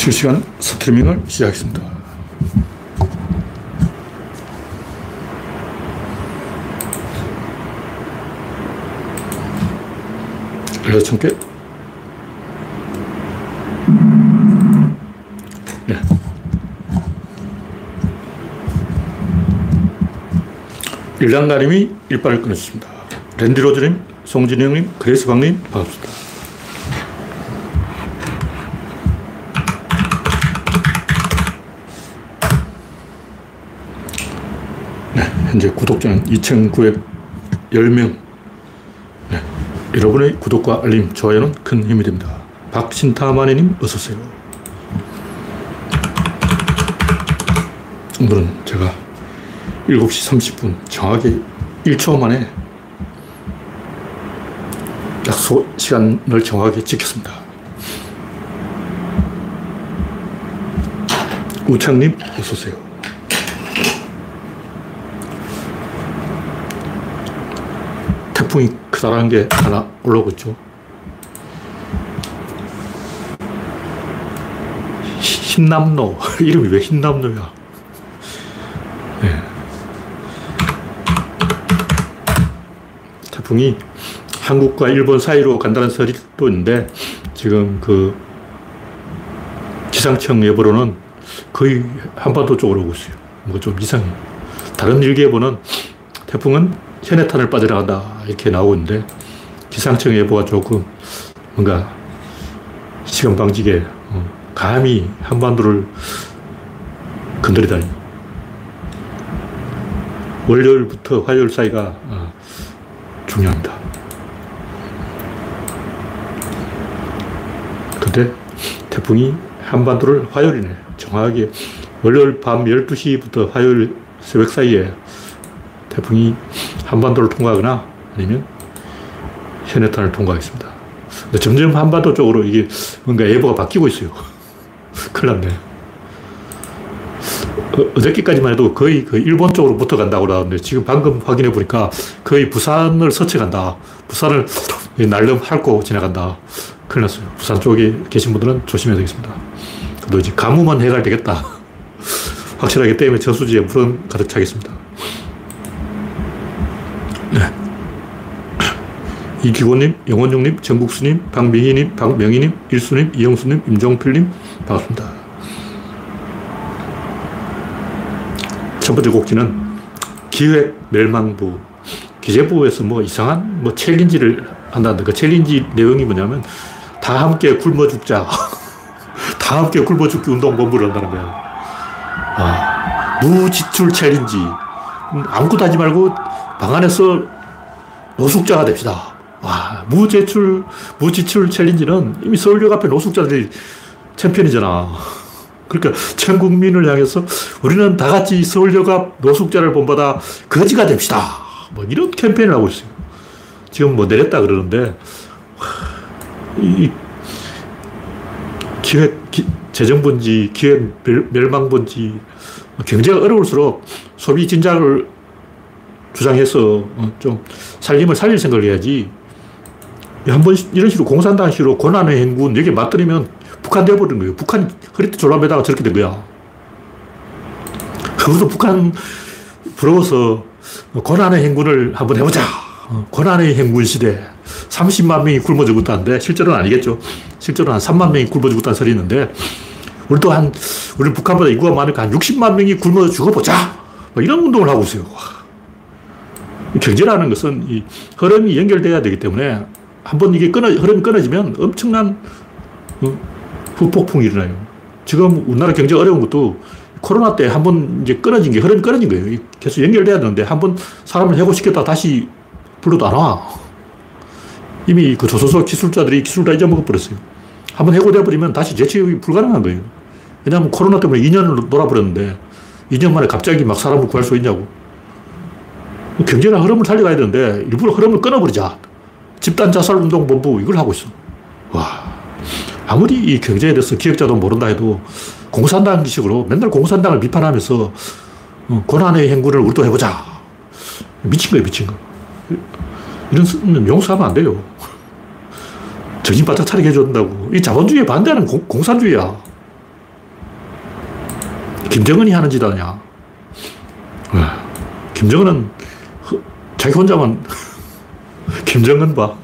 실시간 스트리밍을 시작했습니다. 열여섯 개. 네. 일랑가님이 일빠를 끊었습니다. 랜디로즈님, 송진영님, 그레이스 박님, 반갑습니다. 현재 구독자는 2,910명. 네, 여러분의 구독과 알림, 좋아요는 큰 힘이 됩니다. 박신타마니님, 어서오세요. 오늘은 제가 7시 30분 정확히 1초 만에 약속 시간을 정확하게 지켰습니다. 우창님, 어서오세요. 크다라는 게 하나 올라오고 있죠. 흰남노. 이름이 왜 흰남노야? 네. 태풍이 한국과 일본 사이로 간다는 또 있는데 지금 그 기상청 예보로는 거의 한반도 쪽으로 오고 있어요. 뭐 좀 이상해요. 다른 일기예보는 태풍은 현해탄을 빠져나간다 이렇게 나오고 있는데 기상청 예보가 조금 뭔가 시간방지게 어, 감히 한반도를 건드리다니 월요일부터 화요일 사이가 어, 중요합니다. 근데 태풍이 한반도를 화요일이네. 정확하게 월요일 밤 12시부터 화요일 새벽 사이에 태풍이 한반도를 통과하거나 아니면 현해탄을 통과하겠습니다. 점점 한반도 쪽으로 이게 뭔가 예보가 바뀌고 있어요. 큰일 났네. 어, 저께까지만 해도 거의 그 일본 쪽으로 붙어 간다고 그러는데 지금 방금 확인해 보니까 거의 부산을 서쳐간다. 부산을 날름 핥고 지나간다. 큰일 났어요. 부산 쪽에 계신 분들은 조심해야 되겠습니다. 그래도 이제 가뭄은 해결되겠다. 확실하게 때문에 저수지에 물은 가득 차겠습니다. 네. 이기고님, 영원용님, 정국수님, 박명희님, 박명희님, 일수님, 이영수님, 임종필님, 반갑습니다. 첫 번째 꼭지는 기획 멸망부. 기재부에서 뭐 이상한 뭐 challenge를 한다는데 그 challenge 내용이 뭐냐면 다 함께 굶어 죽자. 다 함께 굶어 죽기 운동 본부를 한다는 거야. 아, 무지출 challenge. 아무것도 하지 말고 방 안에서 노숙자가 됩시다. 와, 무제출, 무지출 challenge는 이미 서울역 앞에 노숙자들이 챔피언이잖아. 그러니까 전 국민을 향해서 우리는 다 같이 서울역 앞 노숙자를 본받아 거지가 됩시다. 뭐 이런 캠페인을 하고 있어요. 지금 뭐 내렸다 그러는데 이 기획 기, 재정본지 기획 멸망본지 경제가 어려울수록 소비 진작을 주장해서 좀 살림을 살릴 생각을 해야지 한 번 이런 식으로 공산당 식으로 고난의 행군 여기 맞들이면 북한 돼버린 거예요. 북한 허리띠 졸라 매다가 저렇게 된 거야. 그래서 북한 부러워서 고난의 행군을 한번 해보자. 고난의 행군 시대. 30만 명이 굶어 죽었다는데 실제로는 아니겠죠. 실제로는 한 3만 명이 굶어 죽었다는 소리 있는데 우리도 한, 우리 북한보다 인구가 많으니까 한 60만 명이 굶어 죽어보자. 뭐 이런 운동을 하고 있어요. 경제라는 것은 이 흐름이 연결돼야 되기 때문에 한번 이게 끊어, 흐름이 끊어지면 엄청난 후폭풍이 일어나요. 지금 우리나라 경제 어려운 것도 코로나 때 한 번 이제 끊어진 게 흐름이 끊어진 거예요. 계속 연결돼야 되는데 한 번 사람을 해고시켰다 다시 불러도 안 와. 이미 그 조선소 기술자들이 기술 다 잊어먹어 버렸어요. 한 번 해고돼 버리면 다시 재취업이 불가능한 거예요. 왜냐하면 코로나 때문에 2년을 놀아버렸는데 2년 만에 갑자기 막 사람을 구할 수 있냐고. 경제나 흐름을 살려가야 되는데 일부러 흐름을 끊어버리자. 집단 자살 운동 본부 이걸 하고 있어. 와. 아무리 이 경제에 대해서 기획자도 모른다 해도 공산당 식으로 맨날 공산당을 비판하면서 어, 고난의 행군을 우리도 해보자. 미친 거예요, 미친 거. 이런 용서하면 안 돼요. 정신 바짝 차리게 해준다고. 이 자본주의에 반대하는 공, 공산주의야. 김정은이 하는 짓 아니야. 김정은은 자기 혼자만 김정은 봐.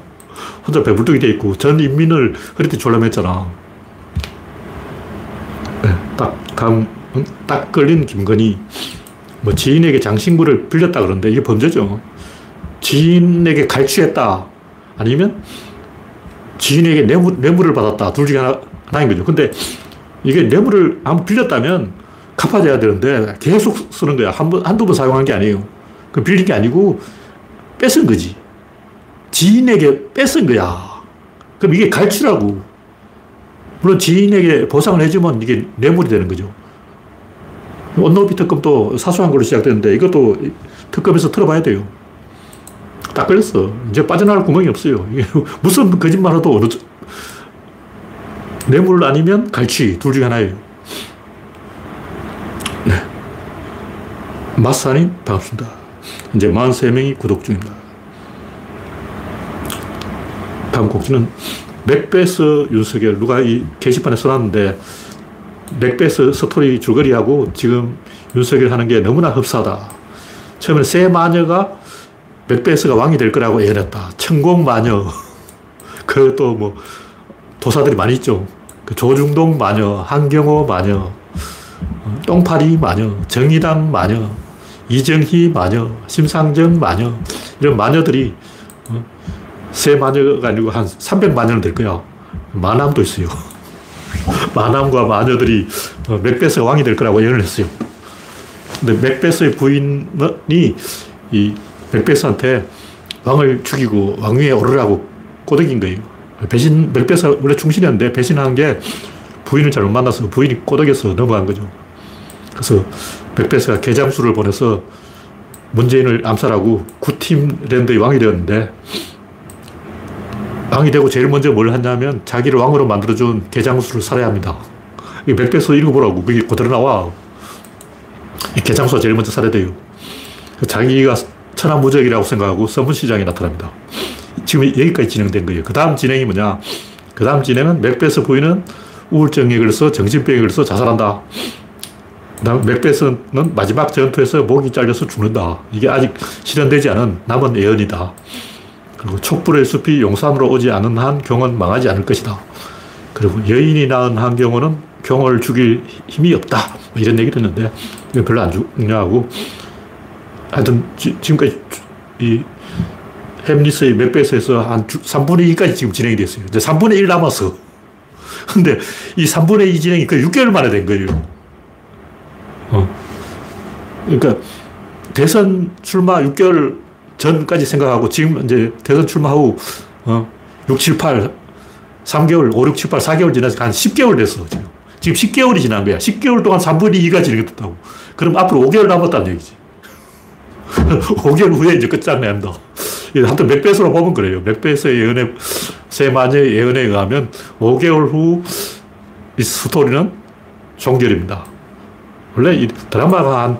혼자 배불뚝이 돼 있고 전 인민을 허리띠 졸라맸잖아. 네, 딱, 다음, 딱 걸린 김건희. 뭐 지인에게 장신구를 빌렸다 그러는데 이게 범죄죠. 지인에게 갈취했다. 아니면 지인에게 뇌물, 뇌물을 받았다. 둘 중에 하나, 하나인 거죠. 근데 이게 뇌물을 한번 빌렸다면 갚아줘야 되는데 계속 쓰는 거야. 한 번, 한두 번 사용한 게 아니에요. 그 빌린 게 아니고 뺏은 거지. 지인에게 뺏은 거야. 그럼 이게 갈취라고. 물론 지인에게 보상을 해주면 이게 뇌물이 되는 거죠. 원노비 특검도 사소한 걸로 시작됐는데 이것도 특검에서 틀어봐야 돼요. 딱 걸렸어. 이제 빠져나갈 구멍이 없어요. 무슨 거짓말 해도 어느, 뇌물 아니면 갈취. 둘 중에 하나예요. 네. 마사님, 반갑습니다. 이제 43명이 구독 중입니다. 다음 꼭지는 맥베스 윤석열. 누가 이 게시판에 써놨는데, 맥베스 스토리 줄거리하고 지금 윤석열 하는 게 너무나 흡사하다. 처음에 새 마녀가 맥베스가 왕이 될 거라고 예언했다. 천공 마녀. 그것도 뭐 도사들이 많이 있죠. 그 조중동 마녀, 한경호 마녀, 똥파리 마녀, 정의당 마녀, 이정희 마녀, 심상정 마녀, 이런 마녀들이 어, 세 마녀가 아니고 한 300마녀는 될 거야. 마남도 있어요. 마남과 마녀들이 어, 맥베스가 왕이 될 거라고 예언을 했어요. 근데 맥베스의 부인이 이 맥베스한테 왕을 죽이고 왕위에 오르라고 꼬드긴 거예요. 배신, 맥베스가 원래 충신이었는데 배신한 게 부인을 잘못 만나서 부인이 꼬덕여서 넘어간 거죠. 그래서 맥베스가 개장수를 보내서 문재인을 암살하고 구팀 랜드의 왕이 되었는데 왕이 되고 제일 먼저 뭘 했냐면 자기를 왕으로 만들어준 개장수를 살해야 합니다. 이 맥베스 읽어보라고. 그게 그대로 나와. 이 개장수가 제일 먼저 살해돼요. 자기가 천하무적이라고 생각하고 서문시장에 나타납니다. 지금 여기까지 진행된 거예요. 그 다음 진행이 뭐냐. 그 다음 진행은 맥베스 부인은 우울증에 걸려서 정신병에 걸려서 자살한다. 맥베스는 마지막 전투에서 목이 잘려서 죽는다. 이게 아직 실현되지 않은 남은 예언이다. 그리고 촛불의 숲이 용산으로 오지 않은 한 경은 망하지 않을 것이다. 그리고 여인이 낳은 한 경우는 경을 죽일 힘이 없다. 뭐 이런 얘기를 했는데, 이거 별로 안 중요하고, 하여튼, 지, 금까지 이 햄리스의 맥베스에서 한 3분의 2까지 지금 진행이 됐어요. 이제 3분의 1 남았어. 근데 이 3분의 2 진행이 그 6개월 만에 된 거예요. 어. 그러니까 대선 출마 6개월 전까지 생각하고 지금 이제 대선 출마 후 어, 6, 7, 8, 3개월, 5, 6, 7, 8, 4개월 지나서 한 10개월 됐어. 지금. 지금 10개월이 지난 거야. 10개월 동안 3분의 2가 진행됐다고. 그럼 앞으로 5개월 남았다는 얘기지. 5개월 후에 이제 끝장낸다. 하여튼 맥베스로 보면 그래요. 맥베스의 예언에, 세 마녀의 예언에 의하면 5개월 후 이 스토리는 종결입니다. 원래 이 드라마가 한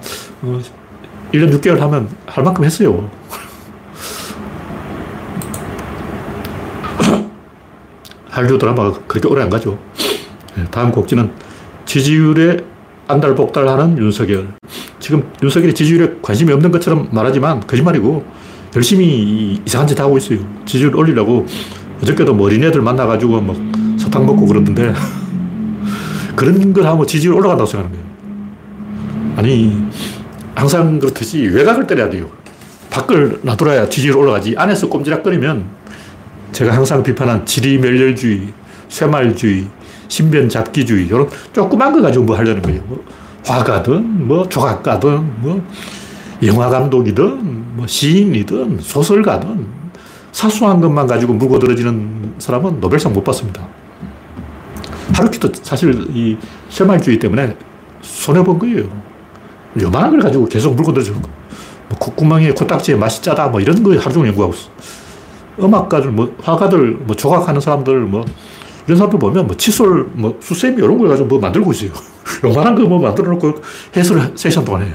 1년 어, 6개월 하면 할 만큼 했어요. 한류 드라마가 그렇게 오래 안 가죠. 네, 다음 곡지는 지지율에 안달복달하는 윤석열. 지금 윤석열이 지지율에 관심이 없는 것처럼 말하지만 거짓말이고 열심히 이상한 짓 하고 있어요. 지지율 올리려고 어저께도 뭐 어린애들 만나가지고 뭐 사탕 먹고 그러던데 그런 걸 하면 지지율 올라간다고 생각하는 거예요. 아니, 항상 그렇듯이 외곽을 때려야 돼요. 밖을 놔둬야 지지율 올라가지. 안에서 꼼지락거리면 제가 항상 비판한 지리멸렬주의, 쇠말주의, 신변잡기주의, 이런 조그만 거 가지고 뭐 하려는 거예요. 뭐 화가든, 뭐 조각가든, 뭐 영화감독이든, 뭐 시인이든, 소설가든, 사소한 것만 가지고 물고 들어지는 사람은 노벨상 못 받습니다. 하루키도 사실 이 쇠말주의 때문에 손해본 거예요. 요만한 걸 가지고 계속 물고 들어지는 거. 뭐 콧구멍에 코딱지에 맛이 짜다, 뭐 이런 거 하루 종일 연구하고 있어. 음악가들, 뭐, 화가들, 뭐, 조각하는 사람들, 뭐, 이런 사람들 보면, 뭐, 칫솔, 뭐, 수세미 이런 걸 가지고 뭐 만들고 있어요. 요만한 거 뭐 만들어 놓고 해설을 세션 동안 해요.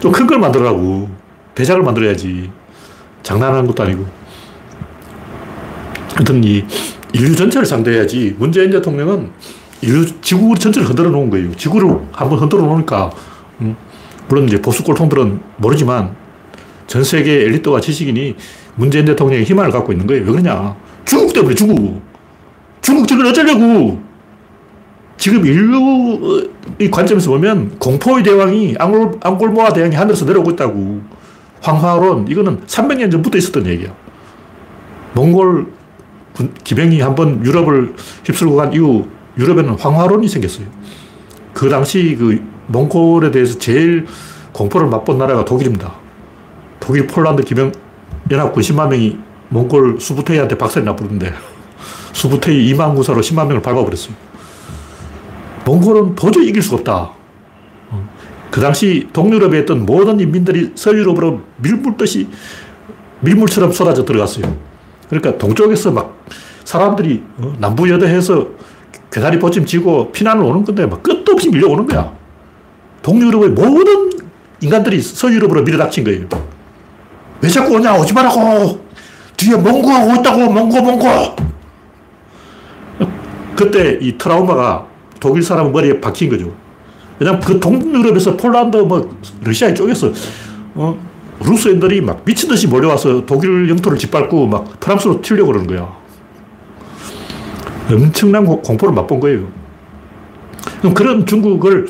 좀 큰 걸 만들라고. 대작을 만들어야지. 장난하는 것도 아니고. 하여튼 이 인류 전체를 상대해야지. 문재인 대통령은 인류, 지구 전체를 흔들어 놓은 거예요. 지구를 한번 흔들어 놓으니까, 음, 물론 이제 보수 꼴통들은 모르지만 전 세계 엘리트와 지식인이 문재인 대통령의 희망을 갖고 있는 거예요. 왜 그러냐. 중국 때문에 중국. 중국 지금 어쩌려고. 지금 인류의 관점에서 보면 공포의 대왕이 앙골, 앙골모아 대왕이 하늘에서 내려오고 있다고. 황화론, 이거는 300년 전부터 있었던 얘기야. 몽골 기병이 한번 유럽을 휩쓸고 간 이후 유럽에는 황화론이 생겼어요. 그 당시 그 몽골에 대해서 제일 공포를 맛본 나라가 독일입니다. 독일 폴란드 기병 연합군 10만 명이 몽골 수부테이한테 박살이 나버렸는데 수부테이 2만 구사로 10만 명을 밟아버렸어요. 몽골은 도저히 이길 수가 없다. 그 당시 동유럽에 있던 모든 인민들이 서유럽으로 밀물듯이 밀물처럼 쏟아져 들어갔어요. 그러니까 동쪽에서 막 사람들이 어, 남부여대해서 괴다리 보침 지고 피난을 오는 건데 막 끝도 없이 밀려오는 거야. 동유럽의 모든 인간들이 서유럽으로 밀어닥친 거예요. 왜 자꾸 오냐? 오지 말라고! 뒤에 몽고가 오고 있다고! 몽고, 몽고! 그때 이 트라우마가 독일 사람 머리에 박힌 거죠. 왜냐면 그 동유럽에서 폴란드, 뭐, 러시아에 쪼개서, 어, 루스인들이 막 미친 듯이 몰려와서 독일 영토를 짓밟고 막 프랑스로 튀려고 그러는 거야. 엄청난 공포를 맛본 거예요. 그럼 그런 중국을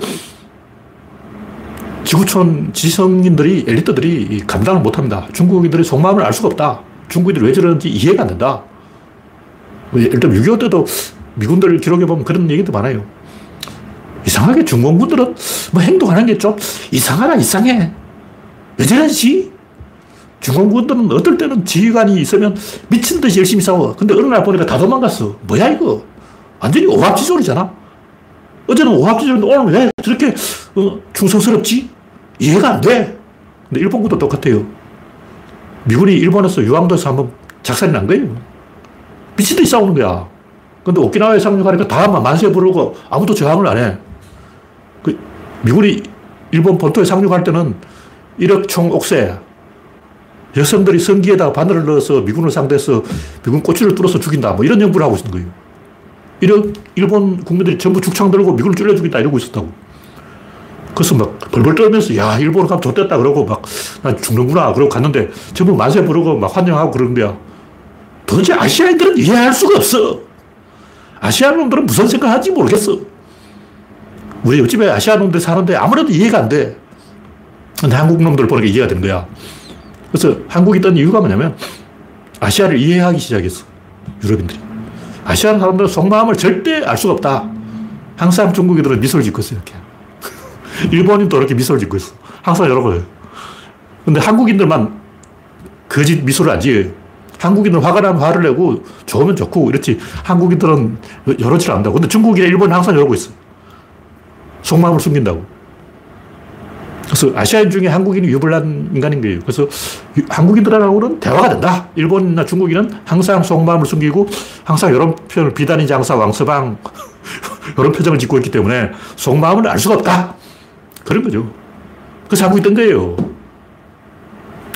지구촌 지성인들이, 엘리트들이 감당을 못 합니다. 중국인들의 속마음을 알 수가 없다. 중국인들이 왜 저러는지 이해가 안 된다. 일단 6.25 때도 미군들 기록에 보면 그런 얘기도 많아요. 이상하게 중공군들은 뭐 행동하는 게 좀 이상하다, 이상해. 왜 저러지? 중공군들은 어떨 때는 지휘관이 있으면 미친 듯이 열심히 싸워. 근데 어느 날 보니까 다 도망갔어. 뭐야, 이거? 완전히 오합지졸이잖아. 어제는 오합지졸인데 오늘 왜 저렇게 어, 충성스럽지? 이해가 안 돼. 근데 일본군도 똑같아요. 미군이 일본에서 유황도에서 한번 작살이 난 거예요. 미친 듯이 싸우는 거야. 근데 오키나와에 상륙하니까 다 만세 부르고 아무도 저항을 안 해. 그 미군이 일본 본토에 상륙할 때는 1억 총 옥새. 여성들이 성기에다 바늘을 넣어서 미군을 상대해서 미군 꼬치를 뚫어서 죽인다. 뭐 이런 연구를 하고 있는 거예요. 이런 일본 국민들이 전부 죽창 들고 미군을 찔러 죽인다. 이러고 있었다고. 그래서 막 벌벌 떨면서 야, 일본 가면 좋됐다. 그러고 막 난 죽는구나. 그러고 갔는데 전부 만세 부르고 막 환영하고 그러는 거야. 도대체 아시아인들은 이해할 수가 없어. 아시아 놈들은 무슨 생각하는지 모르겠어. 우리 옆집에 아시아 놈들 사는데 아무래도 이해가 안 돼. 근데 한국 놈들 보니까 이해가 되는 거야. 그래서 한국이 뜬 이유가 뭐냐면 아시아를 이해하기 시작했어. 유럽인들이. 아시아 사람들은 속마음을 절대 알 수가 없다. 항상 중국인들은 미소를 짓고 있어, 이렇게. 일본인도 이렇게 미소를 짓고 있어. 항상 이러고 요 근데 한국인들만 거짓 미소를 안 지어요. 한국인은 화가 나면 화를 내고 좋으면 좋고 이렇지. 한국인들은 여러질 안다고. 근데 중국이나 일본은 항상 이러고 있어. 속마음을 숨긴다고. 그래서 아시아인 중에 한국인이 유불난 인간인 거예요. 그래서 한국인들하고는 대화가 된다. 일본이나 중국인은 항상 속마음을 숨기고 항상 이런 표현을 비단이 장사 왕서방 이런 표정을 짓고 있기 때문에 속마음을 알 수가 없다. 그런 거죠. 그래서 한국이 뜬 거예요.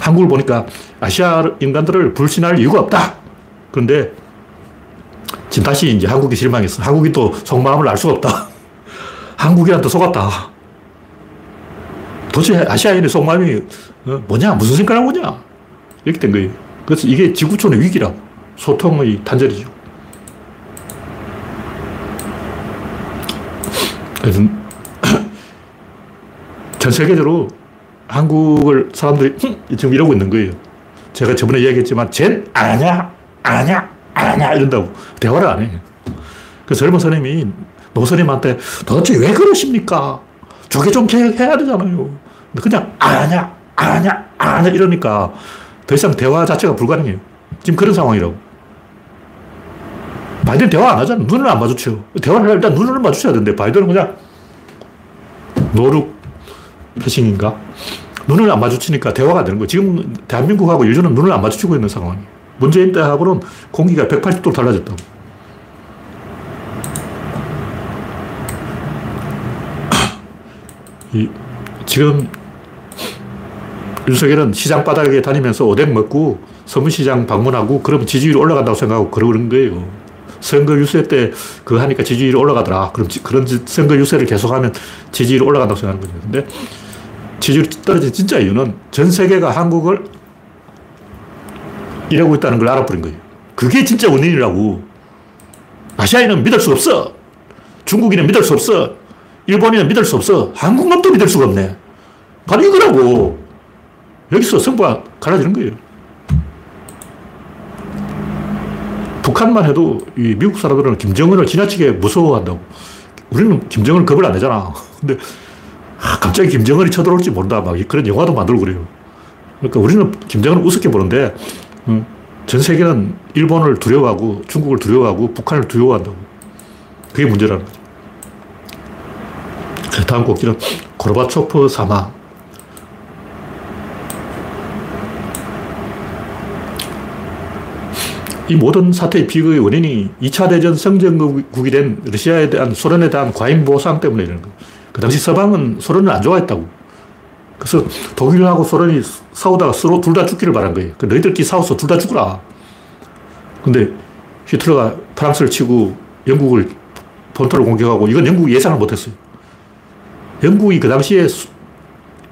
한국을 보니까 아시아 인간들을 불신할 이유가 없다. 그런데 지금 다시 이제 한국이 실망했어. 한국이 또 속마음을 알 수가 없다. 한국이한테 속았다. 도대체 아시아인의 속마음이 어, 뭐냐? 무슨 생각을 하고 냐 이렇게 된 거예요. 그래서 이게 지구촌의 위기라 소통의 단절이죠. 전 세계적으로 한국을 사람들이 지금 이러고 있는 거예요. 제가 저번에 이야기했지만 쟨 아냐, 아냐, 아냐 이런다고 대화를 안 해. 그 젊은 선생님이 노선님한테 도대체 왜 그러십니까? 저게 좀 개혁해야 되잖아요. 그냥 아냐, 아냐, 아냐 이러니까 더 이상 대화 자체가 불가능해요. 지금 그런 상황이라고. 바이든 대화 안 하잖아. 눈을 안 마주쳐. 대화를 일단 눈을 마주쳐야 되는데 바이든은 그냥 노룩 패싱인가? 눈을 안 마주치니까 대화가 되는 거예요. 지금 대한민국하고 일본은 눈을 안 마주치고 있는 상황이에요. 문재인 때하고는 공기가 180도 달라졌다고. 이, 지금 윤석열은 시장 바닥에 다니면서 오뎅 먹고 서문시장 방문하고 그러면 지지율이 올라간다고 생각하고 그러는 거예요. 선거 유세 때 그거 하니까 지지율이 올라가더라. 그럼 지, 그런 선거 유세를 계속하면 지지율이 올라간다고 생각하는 거죠. 근데 지지율이 떨어진 진짜 이유는 전 세계가 한국을 이러고 있다는 걸 알아버린 거예요. 그게 진짜 원인이라고. 아시아인은 믿을 수 없어. 중국인은 믿을 수 없어. 일본인은 믿을 수 없어. 한국놈도 믿을 수가 없네. 바로 이거라고. 여기서 승부가 갈라지는 거예요. 북한만 해도 이 미국 사람들은 김정은을 지나치게 무서워한다고. 우리는 김정은을 겁을 안 내잖아. 근데 아, 갑자기 김정은이 쳐들어올지 모른다. 막 그런 영화도 만들고 그래요. 그러니까 우리는 김정은을 우습게 보는데 음, 전 세계는 일본을 두려워하고 중국을 두려워하고 북한을 두려워한다고. 그게 문제라는 거죠. 다음 곡기는 고르바초프 사망. 이 모든 사태의 비극의 원인이 2차 대전 성전국이 된 러시아에 대한 소련에 대한 과잉 보상 때문에 이런 거예요. 그 당시 서방은 소련을 안 좋아했다고. 그래서 독일하고 소련이 싸우다가 서로 둘 다 죽기를 바란 거예요. 그 너희들끼리 싸워서 둘 다 죽어라. 근데 히틀러가 프랑스를 치고 영국을 본토를 공격하고 이건 영국이 예상을 못했어요. 영국이 그 당시에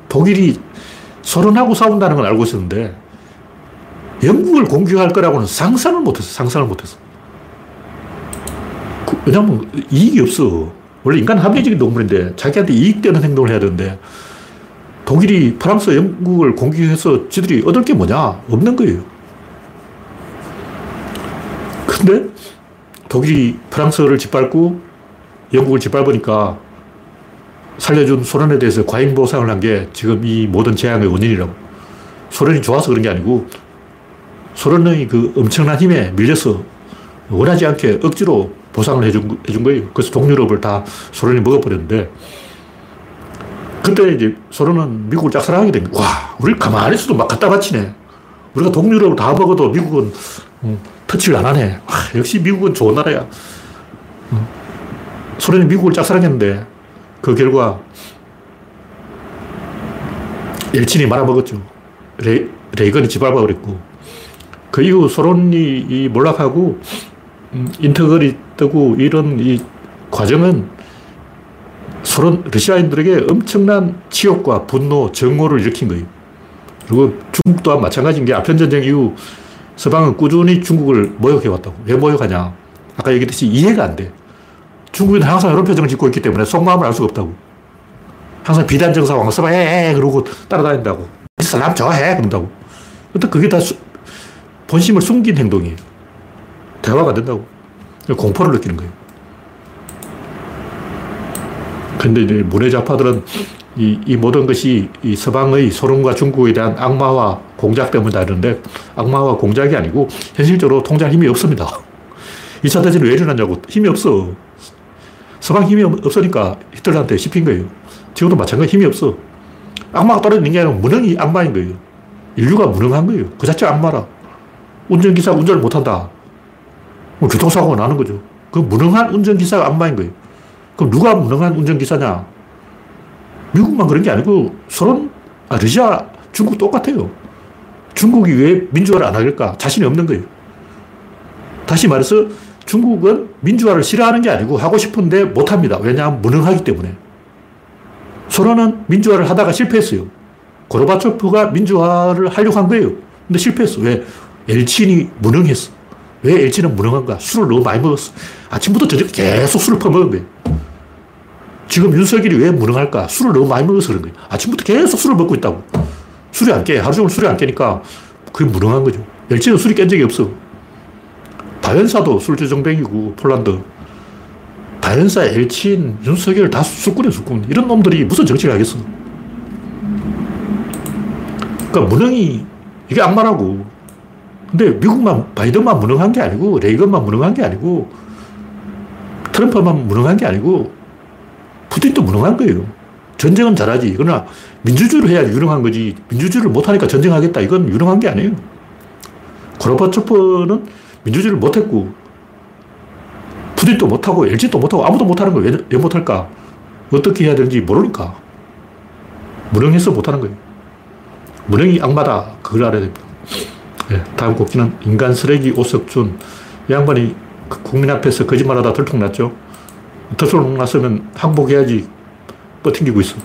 독일이 소련하고 싸운다는 건 알고 있었는데 영국을 공격할 거라고는 상상을 못했어. 상상을 못했어. 그, 왜냐면 이익이 없어. 원래 인간 합리적인 동물인데 자기한테 이익되는 행동을 해야 되는데 독일이 프랑스, 영국을 공격해서 지들이 얻을 게 뭐냐? 없는 거예요. 근데 독일이 프랑스를 짓밟고 영국을 짓밟으니까 살려준 소련에 대해서 과잉 보상을 한 게 지금 이 모든 재앙의 원인이라고. 소련이 좋아서 그런 게 아니고 소련의 그 엄청난 힘에 밀려서 원하지 않게 억지로 보상을 해준, 해준 거예요. 그래서 동유럽을 다 소련이 먹어버렸는데 그때 이제 소련은 미국을 짝사랑하게 된 거야. 와, 우리 가만히 있어도 막 갖다 바치네. 우리가 동유럽을 다 먹어도 미국은 음, 터치를 안 하네. 와, 역시 미국은 좋은 나라야. 음. 소련이 미국을 짝사랑했는데 그 결과 엘친이 말아먹었죠. 레, 레이건이 짓밟아 버렸고 그 이후 소련이 몰락하고 음, 인터걸이 뜨고 이런 이 과정은 소련, 러시아인들에게 엄청난 치욕과 분노, 정오를 일으킨 거예요. 그리고 중국 또한 마찬가지인 게 아편 전쟁 이후 서방은 꾸준히 중국을 모욕해 왔다고. 왜 모욕하냐? 아까 얘기했듯이 이해가 안 돼. 중국인 항상 이런 표정을 짓고 있기 때문에 속마음을 알 수가 없다고. 항상 비단 정사 왕서방해 그러고 따라다닌다고. 이 사람 좋아해 그런다고. 그게 다 본심을 숨긴 행동이에요. 대화가 안 된다고. 공포를 느끼는 거예요. 근데 이제 문해자파들은 이, 이 모든 것이 이 서방의 소련과 중국에 대한 악마와 공작 때문이다 이러는데 악마와 공작이 아니고 현실적으로 통제할 힘이 없습니다. 2차 대전이 왜 일어났냐고. 힘이 없어. 서방 힘이 없으니까 히틀러한테 씹힌 거예요. 지금도 마찬가지 힘이 없어. 악마가 떨어지는 게 아니라 무능이 악마인 거예요. 인류가 무능한 거예요. 그 자체가 악마라. 운전기사 운전을 못한다. 뭐 교통사고가 나는 거죠. 그 무능한 운전기사가 악마인 거예요. 그럼 누가 무능한 운전기사냐? 미국만 그런 게 아니고 소련, 아, 러시아, 중국 똑같아요. 중국이 왜 민주화를 안 하길까? 자신이 없는 거예요. 다시 말해서 중국은 민주화를 싫어하는 게 아니고 하고 싶은데 못합니다. 왜냐하면 무능하기 때문에. 소련은 민주화를 하다가 실패했어요. 고르바초프가 민주화를 하려고 한 거예요. 근데 실패했어. 왜? 엘친이 무능했어. 왜 엘친은 무능한가? 술을 너무 많이 먹었어. 아침부터 저녁 계속 술을 퍼먹은 거예요. 지금 윤석열이 왜 무능할까? 술을 너무 많이 먹어서 그런 거예요. 아침부터 계속 술을 먹고 있다고. 술이 안 깨. 하루 종일 술이 안 깨니까 그게 무능한 거죠. 엘친은 술이 깬 적이 없어. 다연사도 술주정뱅이고, 폴란드. 다연사, 엘친, 윤석열 다 술꾼이야, 술꾼. 이런 놈들이 무슨 정치를 하겠어. 그러니까 무능이, 이게 악마라고. 근데 미국만, 바이든만 무능한 게 아니고, 레이건만 무능한 게 아니고, 트럼프만 무능한 게 아니고, 푸틴도 무능한 거예요. 전쟁은 잘하지. 그러나 민주주의를 해야 유능한 거지. 민주주의를 못하니까 전쟁하겠다. 이건 유능한 게 아니에요. 고르바초프는 민주주의를 못했고, 푸틴도 못하고, LG도 못하고, 아무도 못하는 거예요. 왜, 왜 못할까? 어떻게 해야 되는지 모르니까. 무능해서 못하는 거예요. 무능이 악마다. 그걸 알아야 됩니다. 네, 다음 곡기는 인간 쓰레기 오석준. 이 양반이 그 국민 앞에서 거짓말하다 들통났죠. 들통났으면 항복해야지 버팅기고 있어.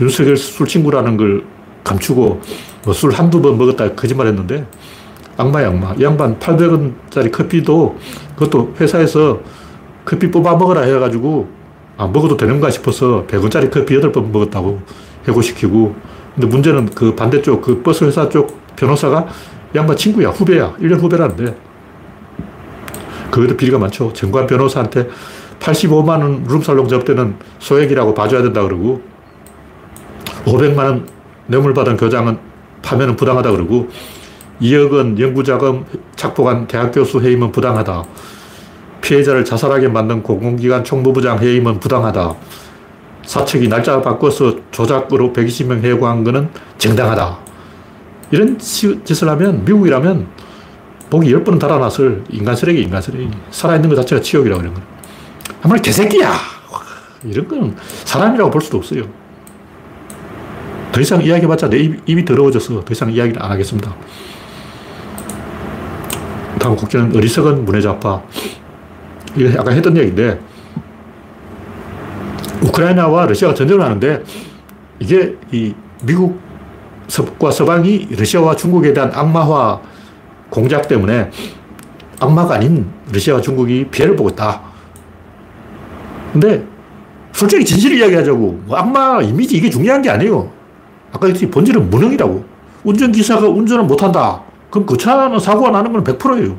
윤석열 술 친구라는 걸 감추고 뭐 술 한두 번 먹었다 거짓말 했는데 악마야 악마. 이 양반 800원짜리 커피도 그것도 회사에서 커피 뽑아 먹으라 해가지고 안 먹어도 되는가 싶어서 100원짜리 커피 8번 먹었다고 해고시키고 근데 문제는 그 반대쪽 그 버스 회사 쪽 변호사가 양반 친구야 후배야 1년 후배라는데 그것도 비리가 많죠. 정관 변호사한테 85만 원 룸살롱 접대는 소액이라고 봐줘야 된다 그러고 500만 원 뇌물 받은 교장은 파면은 부당하다 그러고 2억 원 연구자금 착복한 대학 교수 해임은 부당하다. 피해자를 자살하게 만든 공공기관 총무부장 해임은 부당하다. 사측이 날짜 바꿔서 조작으로 120명 해고한 것은 정당하다. 이런 짓을 하면 미국이라면 목이 10번은 달아났을 인간 쓰레기, 인간 쓰레기. 살아있는 것 자체가 치욕이라고 그런 거예요. 한번 개새끼야! 이런 건 사람이라고 볼 수도 없어요. 더 이상 이야기해봤자 내 입, 입이 더러워져서 더 이상 이야기를 안 하겠습니다. 다음 국제는 어리석은 문해자파. 이거 아까 했던 얘기인데, 우크라이나와 러시아가 전쟁을 하는데, 이게 이 미국 과 서방이 러시아와 중국에 대한 악마화 공작 때문에 악마가 아닌 러시아와 중국이 피해를 보고 있다. 근데 솔직히 진실을 이야기하자고. 뭐 악마 이미지 이게 중요한 게 아니에요. 아까 했듯이 본질은 무능이라고. 운전기사가 운전을 못한다. 그럼 그 차는 사고가 나는 건 100%예요.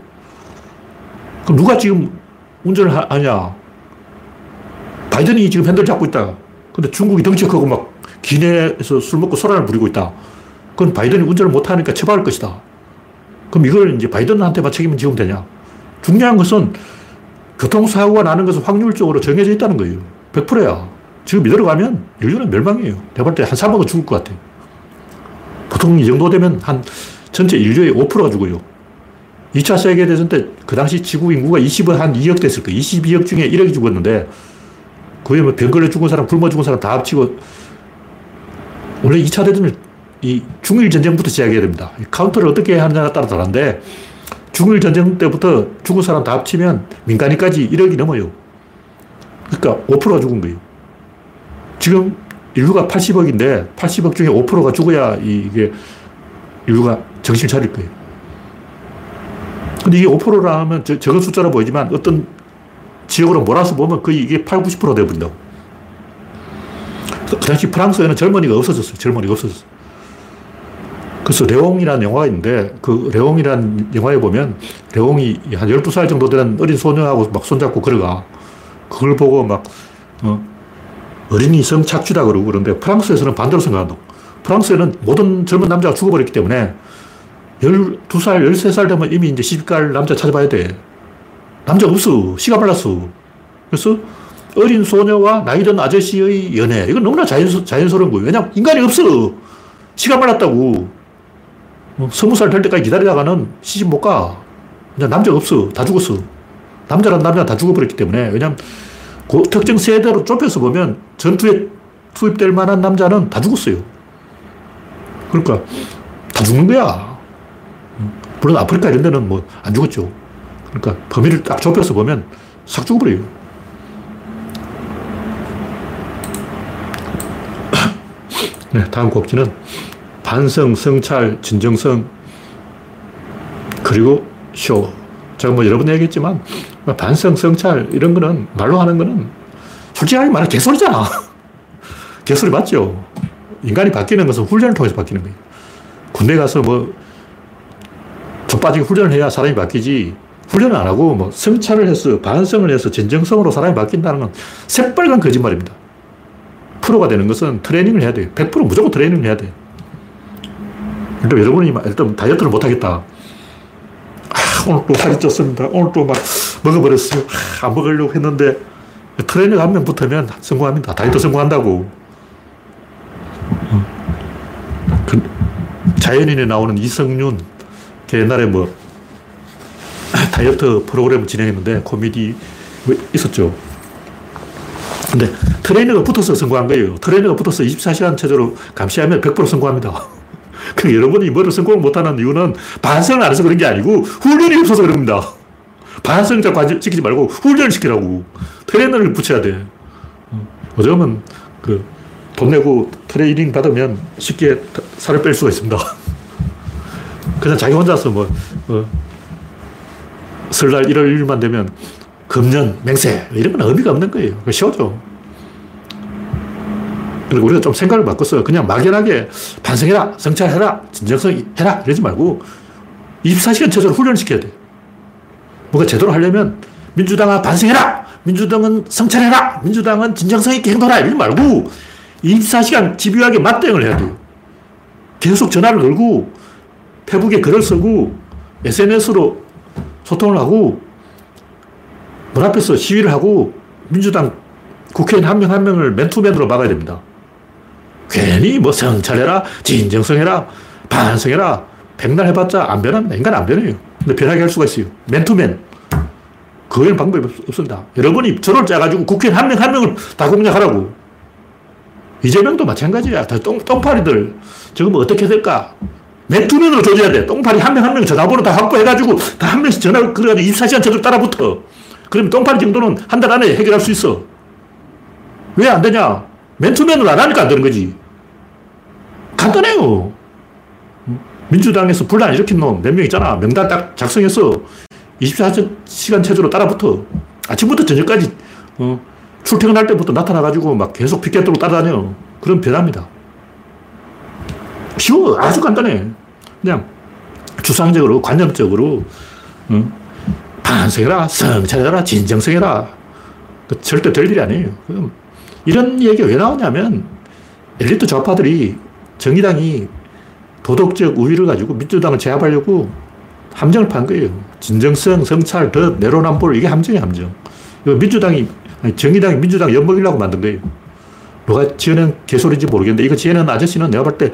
그럼 누가 지금 운전을 하냐? 바이든이 지금 핸들 잡고 있다. 근데 중국이 덩치 크고 막 기내에서 술 먹고 소란을 부리고 있다. 그건 바이든이 운전을 못하니까 처벌할 것이다. 그럼 이걸 이제 바이든한테만 책임을 지우면 되냐? 중요한 것은 교통사고가 나는 것은 확률적으로 정해져 있다는 거예요. 100%야. 지금 이대로 가면 인류는 멸망이에요. 내가 볼 때 한 3억은 죽을 것 같아. 보통 이 정도 되면 한 전체 인류의 5%가 죽어요. 2차 세계대전 때 그 당시 지구 인구가 20 한 2억 됐을 거예요. 22억 중에 1억이 죽었는데 그에 뭐 병 걸려 죽은 사람, 굶어 죽은 사람 다 합치고 원래 2차 대전을 이 중일 전쟁부터 시작해야 됩니다. 카운트를 어떻게 하느냐에 따라 다른데 중일 전쟁 때부터 죽은 사람 다 합치면 민간인까지 1억이 넘어요. 그러니까 5%가 죽은 거예요. 지금 인류가 80억인데 80억 중에 5%가 죽어야 이게 인류가 정신 차릴 거예요. 근데 이게 5%라면 적은 숫자로 보이지만 어떤 지역으로 몰아서 보면 거의 이게 8, 90% 되어버린다고. 그 당시 프랑스에는 젊은이가 없어졌어요. 젊은이가 없어졌어요. 그래서 레옹이라는 영화가 있는데 그 레옹이라는 영화에 보면 레옹이 한 12살 정도 되는 어린 소녀하고 막 손잡고 걸어가. 그걸 보고 막 어, 어린이 성착취다 그러고 그러는데 프랑스에서는 반대로 생각한다고. 프랑스에는 모든 젊은 남자가 죽어버렸기 때문에 12살, 13살 되면 이미 이제 시집갈 남자 찾아봐야 돼. 남자 없어. 시가 빨랐어. 그래서 어린 소녀와 나이 든 아저씨의 연애. 이건 너무나 자연스, 자연스러운 거예요. 왜냐면 인간이 없어. 시가 빨랐다고. 뭐 스무 살 될 때까지 기다리다가는 시집 못 가. 그냥 남자가 없어. 다 죽었어. 남자란 남자 다 죽어버렸기 때문에. 왜냐면 그 특정 세대로 좁혀서 보면 전투에 투입될 만한 남자는 다 죽었어요. 그러니까 다 죽는 거야. 물론 아프리카 이런 데는 뭐 안 죽었죠. 그러니까 범위를 딱 좁혀서 보면 싹 죽어버려요. 네, 다음 곡지는 반성, 성찰, 진정성, 그리고 쇼. 제가 뭐 여러 번 얘기했지만, 반성, 성찰, 이런 거는, 말로 하는 거는, 솔직하게 말하면 개소리잖아. 개소리 맞죠? 인간이 바뀌는 것은 훈련을 통해서 바뀌는 거예요. 군대 가서 뭐, 족빠지게 훈련을 해야 사람이 바뀌지, 훈련을 안 하고 뭐 성찰을 해서 반성을 해서 진정성으로 사람이 바뀐다는 건 새빨간 거짓말입니다. 프로가 되는 것은 트레이닝을 해야 돼요. 100% 무조건 트레이닝을 해야 돼요. 일단 여러분이 일단 다이어트를 못하겠다. 아, 오늘 또 살이 쪘습니다. 오늘 또 막 먹어버렸어요. 아, 안 먹으려고 했는데 트레이닝 한명 붙으면 성공합니다. 다이어트 성공한다고. 그 자연인에 나오는 이성윤, 옛날에 뭐 다이어트 프로그램을 진행했는데 코미디 있었죠. 근데 트레이너가 붙어서 성공한 거예요. 트레이너가 붙어서 24시간 체조로 감시하면 100% 성공합니다. 그 여러분이 뭐를 성공 못하는 이유는 반성을 안 해서 그런 게 아니고 훈련이 없어서 그럽니다. 반성자 관시키지 말고 훈련시키라고. 트레이너를 붙여야 돼. 어쩌면 그돈 내고 트레이닝 받으면 쉽게 살을 뺄 수가 있습니다. 그냥 자기 혼자서 뭐, 어, 설날 1월 1일만 되면 금년, 맹세, 이런 건 의미가 없는 거예요. 쉬워져. 그리고 우리가 좀 생각을 바꿨어요. 그냥 막연하게 반성해라, 성찰해라, 진정성 해라, 이러지 말고 24시간 체제로 훈련시켜야 돼. 뭔가 제대로 하려면 민주당아 반성해라! 민주당은 성찰해라! 민주당은 진정성 있게 행동하라! 이러지 말고 24시간 집요하게 맞대응을 해야 돼요. 계속 전화를 걸고 페북에 글을 쓰고 SNS로 소통을 하고 문 앞에서 시위를 하고 민주당 국회의원 한 명 한 명을 맨투맨으로 막아야 됩니다. 괜히 뭐 성찰해라, 진정성해라, 반성해라, 백날 해봤자 안 변합니다. 인간 안 변해요. 근데 변하게 할 수가 있어요. 맨투맨. 그 외에는 방법이 없 습니다. 여러분이 저를 짜가지고 국회의원 한 명 한 명을 다 공략하라고. 이재명도 마찬가지야. 다 똥, 똥파리들. 저거 뭐 어떻게 될까? 맨투맨으로 조져야 돼. 똥파리 한 명 한 명 전화번호 다 확보해가지고 다 한 명씩 전화를 걸어가지고 24시간 계속 따라 붙어. 그러면 똥파리 정도는 한 달 안에 해결할 수 있어. 왜 안 되냐? 맨투맨으로 안 하니까 안 되는 거지. 간단해요. 민주당에서 분란 일으킨 놈 몇 명 있잖아. 명단 딱 작성해서 24시간 체제로 따라붙어. 아침부터 저녁까지 어, 출퇴근할 때부터 나타나가지고 막 계속 피켓으로 따라다녀. 그럼 변합니다. 쉬워. 아주 간단해. 그냥 주상적으로, 관념적으로, 응? 반성해라, 성찰해라, 진정성해라. 그 절대 될 일이 아니에요. 이런 얘기가 왜 나오냐면, 엘리트 좌파들이 정의당이 도덕적 우위를 가지고 민주당을 제압하려고 함정을 판 거예요. 진정성, 성찰, 더 내로남불, 이게 함정이 함정. 민주당이, 아니, 정의당이 민주당 엿먹이려고 만든 거예요. 누가 지어낸 개소리인지 모르겠는데, 이거 지어낸 아저씨는 내가 볼 때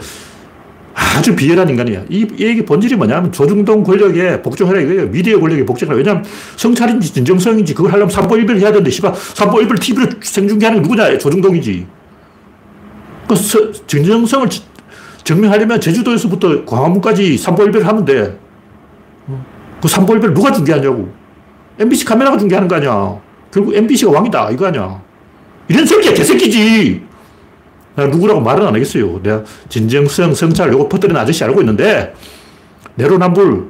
아주 비열한 인간이야. 이, 이 얘기 본질이 뭐냐면 조중동 권력에 복종해라 이거예요. 미디어 권력에 복종해라. 왜냐면 성찰인지 진정성인지 그걸 하려면 삼보일비를 해야 되는데, 씨발, 삼보일비를 TV로 생중계하는 게 누구냐? 조중동이지. 그 서, 진정성을 증명하려면 제주도에서부터 광화문까지 삼보일비를 하면 돼. 그 삼보일비를 누가 중계하냐고. MBC 카메라가 중계하는 거 아니야. 결국 MBC가 왕이다. 이거 아니야. 이런 새끼야, 개새끼지. 내가 누구라고 말은 안 하겠어요. 내가 진정성, 성찰, 요거 퍼뜨리는 아저씨 알고 있는데, 내로남불,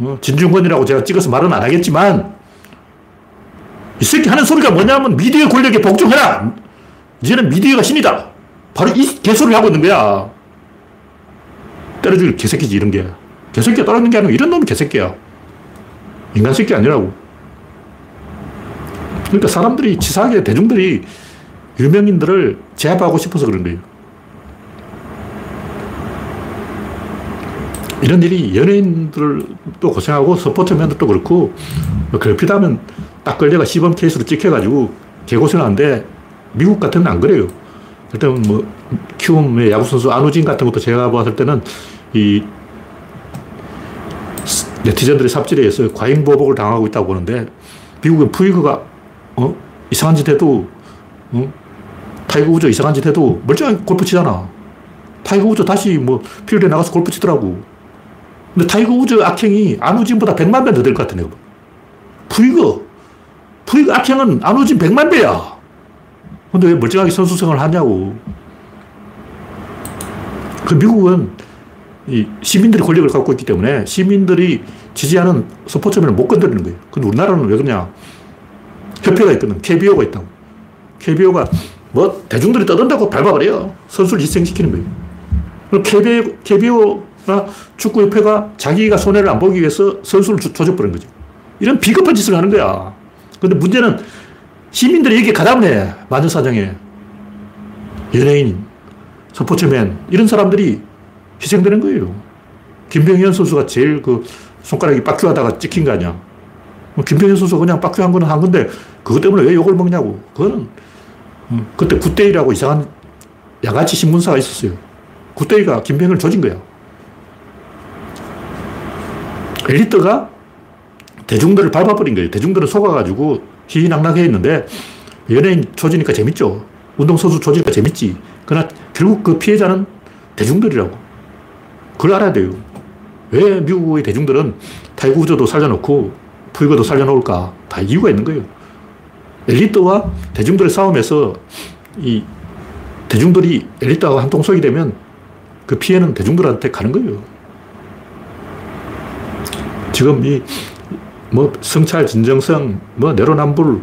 어, 진중권이라고 제가 찍어서 말은 안 하겠지만, 이 새끼 하는 소리가 뭐냐면 미디어 권력에 복종해라! 이제는 미디어가 신이다! 바로 이 개소리를 하고 있는 거야. 때려줄 개새끼지, 이런 게. 개새끼가 떨어지는 게 아니고 이런 놈이 개새끼야. 인간 새끼 아니라고. 그러니까 사람들이 치사하게 대중들이 유명인들을 제압하고 싶어서 그런 거예요. 이런 일이 연예인들도 고생하고 서포터맨들도 그렇고 뭐딱 걸려가 시범 케이스로 찍혀가지고 개고생하는데 미국 같은 데는 안 그래요. 일단 뭐 키움의 야구 선수 안우진 같은 것도 제가 봤을 때는 이 네티즌들의 삽질에 의해서 과잉 보복을 당하고 있다고 보는데 미국의 푸이그가 어? 이상한 짓 해도 어? 타이거 우즈 이상한 짓 해도 멀쩡하게 골프 치잖아. 타이거 우즈 다시 뭐 필드에 나가서 골프 치더라고. 근데 타이거 우즈 악행이 안우진보다 100만 배 더 될 것 같아, 내가. 푸이거. 푸이거 악행은 안우진 100만 배야. 근데 왜 멀쩡하게 선수 생활을 하냐고. 그 미국은 이 시민들이 권력을 갖고 있기 때문에 시민들이 지지하는 스포츠맨을 못 건드리는 거예요. 근데 우리나라는 왜 그러냐. 협회가 있거든. KBO가 있다고. KBO가 뭐 대중들이 떠든다고 밟아버려요. 선수를 희생시키는 거예요. KBO, KBO나 축구협회가 자기가 손해를 안 보기 위해서 선수를 조져버린 거죠. 이런 비겁한 짓을 하는 거야. 근데 문제는 시민들이 여기에 가담을 해. 마녀사정에. 연예인, 스포츠맨, 이런 사람들이 희생되는 거예요. 김병현 선수가 제일 그 손가락이 빡큐하다가 찍힌 거 아니야. 뭐 김병현 선수 그냥 빡큐한 거는 한 건데, 그것 때문에 왜 욕을 먹냐고. 그거는 음, 그때 굿데이라고 이상한 양아치 신문사가 있었어요. 굿데이가 김병현을 조진 거야. 엘리트가 대중들을 밟아버린 거예요. 대중들은 속아가지고 희희낙낙해 있는데 연예인 조지니까 재밌죠. 운동선수 조지니까 재밌지. 그러나 결국 그 피해자는 대중들이라고. 그걸 알아야 돼요. 왜 미국의 대중들은 우즈도 살려놓고 풀고도 살려놓을까? 다 이유가 있는 거예요. 엘리트와 대중들의 싸움에서 이 대중들이 엘리트하고 한통속이 되면 그 피해는 대중들한테 가는 거예요. 지금 이 뭐 성찰, 진정성, 뭐 내로남불,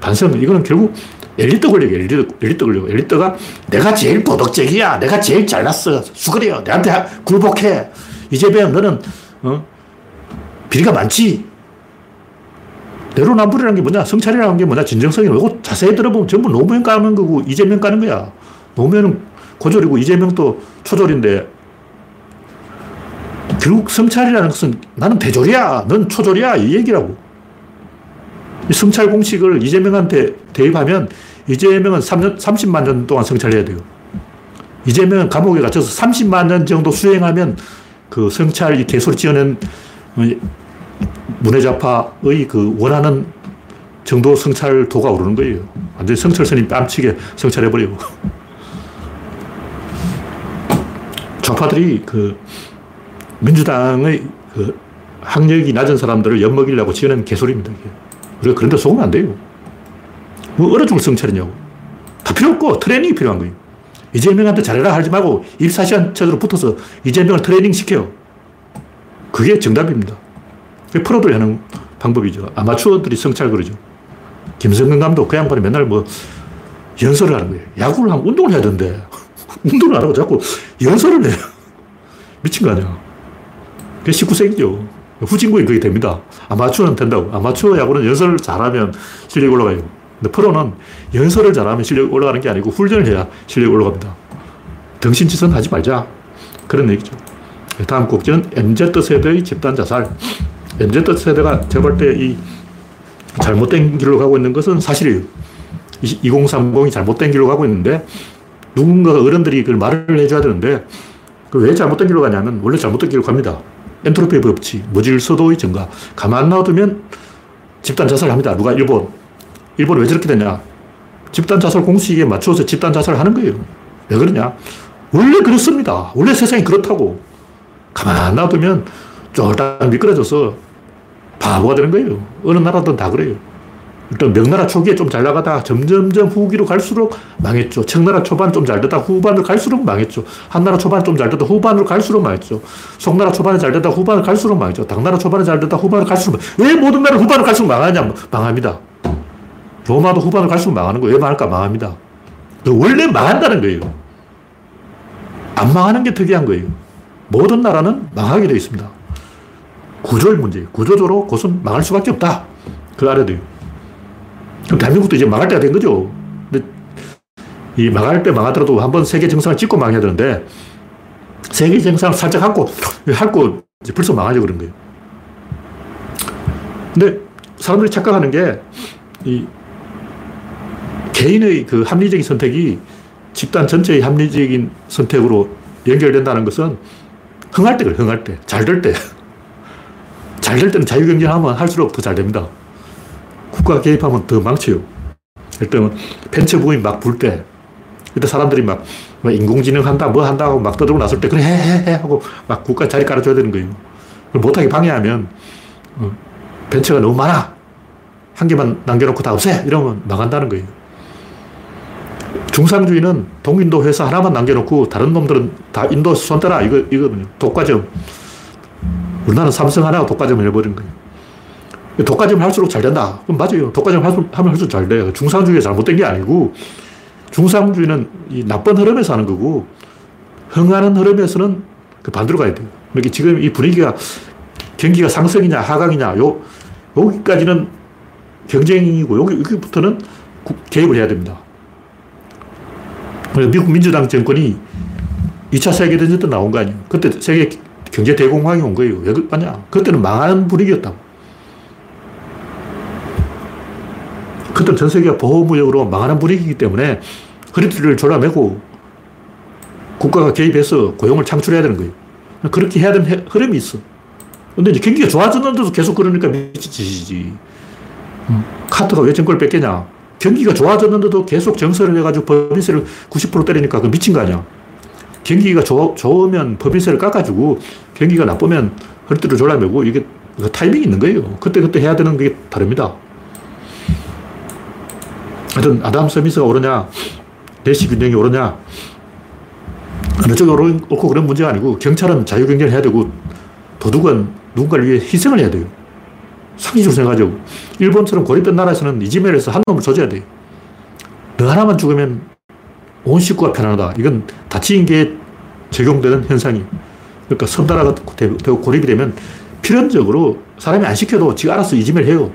반성, 이거는 결국 엘리트 권력이 엘리트, 엘리트 권력. 엘리트가 내가 제일 도덕적이야. 내가 제일 잘났어. 수그려. 내한테 굴복해. 이재명, 너는, 어? 비리가 많지. 내로남불이라는 게 뭐냐? 성찰이라는 게 뭐냐? 진정성이 뭐고? 자세히 들어보면 전부 노무현 까는 거고 이재명 까는 거야. 노무현은 고졸이고 이재명도 초졸인데 결국 성찰이라는 것은 나는 대졸이야. 넌 초졸이야. 이 얘기라고. 이 성찰 공식을 이재명한테 대입하면 이재명은 3년, 30만 년 동안 성찰해야 돼요. 이재명은 감옥에 갇혀서 30만 년 정도 수행하면 그 성찰, 이 개소리 지어낸 문해자파의 그 원하는 정도 성찰도가 오르는 거예요. 완전히 성철 스님 뺨치게 성찰해버려요. 좌파들이 그 민주당의 그 학력이 낮은 사람들을 엿먹이려고 지어낸 개소리입니다. 우리가 그런데 속으면 안 돼요. 뭐 얼어 죽을 성찰이냐고. 다 필요 없고 트레이닝이 필요한 거예요. 이재명한테 잘해라 하지 말고 24시간 체제로 붙어서 이재명을 트레이닝 시켜요. 그게 정답입니다. 그게 프로들이 하는 방법이죠. 아마추어들이 성찰 그러죠. 김성근 감독 그 양반이 맨날 뭐 연설을 하는 거예요. 야구를 하면 운동을 해야 되는데 운동을 안 하고 자꾸 연설을 해요. 미친 거 아니야. 그게 19세기죠. 후진국이 그게 됩니다. 아마추어는 된다고. 아마추어 야구는 연설을 잘하면 실력이 올라가요. 근데 프로는 연설을 잘하면 실력이 올라가는 게 아니고 훈련을 해야 실력이 올라갑니다. 덩신짓은 하지 말자. 그런 얘기죠. 다음 곡지는 MZ세대의 집단 자살. MZ세대가 제가 볼 때 이 잘못된 길로 가고 있는 것은 사실이에요. 2030이 잘못된 길로 가고 있는데 누군가 어른들이 그걸 말을 해줘야 되는데 왜 잘못된 길로 가냐면 원래 잘못된 길로 갑니다. 엔트로피 법칙, 무질서도의 증가. 가만 놔두면 집단 자살을 합니다. 누가? 일본. 일본 왜 저렇게 되냐? 집단 자살 공식에 맞춰서 집단 자살을 하는 거예요. 왜 그러냐? 원래 그렇습니다. 원래 세상이 그렇다고. 가만 놔두면 쫄딱 미끄러져서 바보가 되는 거예요. 어느 나라든 다 그래요. 일단 명나라 초기에 좀 잘 나가다 점점점 후기로 갈수록 망했죠. 청나라 초반 좀 잘 되다 후반으로 갈수록 망했죠. 한나라 초반 좀 잘 되다 후반으로 갈수록 망했죠. 송나라 초반에 잘 되다 후반으로 갈수록 망했죠. 당나라 초반에 잘 되다 후반으로 갈수록 망... 왜 모든 나라 후반으로 갈수록 망하냐? 망합니다. 로마도 후반으로 갈수록 망하는 거예요. 왜 망할까? 망합니다. 원래 망한다는 거예요. 안 망하는 게 특이한 거예요. 모든 나라는 망하게 되어 있습니다. 구조의 문제. 구조적으로 그것은 망할 수밖에 없다. 그거 알아야 돼요. 그럼 대한민국도 이제 망할 때가 된 거죠. 근데 이 망할 때 망하더라도 한번 세계 정상을 찍고 망해야 되는데 세계 정상을 살짝 하고 핥고 이제 벌써 망하려고 그런 거예요. 근데 사람들이 착각하는 게 이 개인의 그 합리적인 선택이 집단 전체의 합리적인 선택으로 연결된다는 것은 흥할 때 그래, 흥할 때. 잘 될 때. 잘 될 때는 자유경쟁하면 할수록 더 잘 됩니다. 국가 개입하면 더 망쳐요. 일단 펜처 부이 막 불 때, 그때 사람들이 막, 뭐 인공지능 한다, 뭐 한다고 막 떠들고 났을 때, 그래, 해, 해, 해 하고 막 국가 자리 깔아줘야 되는 거예요. 못하게 방해하면, 어, 벤처가 너무 많아. 한 개만 남겨놓고 다 없애! 이러면 망한다는 거예요. 중상주의는 동인도 회사 하나만 남겨놓고 다른 놈들은 다 인도 손 떼라. 이거, 이거든요. 독과점. 우리나라는 삼성 하나가 독과점을 해버린 거예요. 독과점을 할수록 잘 된다. 그럼 맞아요. 독과점 하면 할수록 잘 돼요. 중상주의가 잘못된 게 아니고 중상주의는 이 나쁜 흐름에서 하는 거고 흥하는 흐름에서는 그 반대로 가야 돼요. 이렇게 지금 이 분위기가 경기가 상승이냐 하강이냐 요 여기까지는 경쟁이고 여기, 여기부터는 개입을 해야 됩니다. 미국 민주당 정권이 2차 세계대전 때 나온 거 아니에요. 그때 세계 경제 대공황이 온 거예요. 왜 그러냐? 그때는 망하는 분위기였다고. 그때는 전 세계가 보호무역으로 망하는 분위기이기 때문에 허리띠를 졸라매고 국가가 개입해서 고용을 창출해야 되는 거예요. 그렇게 해야 되는 흐름이 있어. 근데 이제 경기가 좋아졌는데도 계속 그러니까 미친 짓이지. 음, 카트가 왜 정권을 뺏겠냐? 경기가 좋아졌는데도 계속 정설을 해가지고 법인세를 90% 때리니까 그 미친 거 아니야. 경기가 좋, 좋으면 법인세를 깎아주고 경기가 나쁘면 허리띠를 졸라매고 이게 그 타이밍이 있는 거예요. 그때 그때 해야 되는 게 다릅니다. 하여튼 아담 스미스가 옳으냐, 내시 균형이 옳으냐, 어느 쪽이 옳고 그런 문제가 아니고 경찰은 자유경쟁을 해야 되고 도둑은 누군가를 위해 희생을 해야 돼요. 상식적으로 생각하죠. 일본처럼 고립된 나라에서는 이지메일에서 한 놈을 조져야 돼요. 너 하나만 죽으면 온 식구가 편안하다. 이건 다치인 게 적용되는 현상이. 그러니까 섬나라가 되고 고립이 되면 필연적으로 사람이 안 시켜도 지가 알아서 이짐을 해요.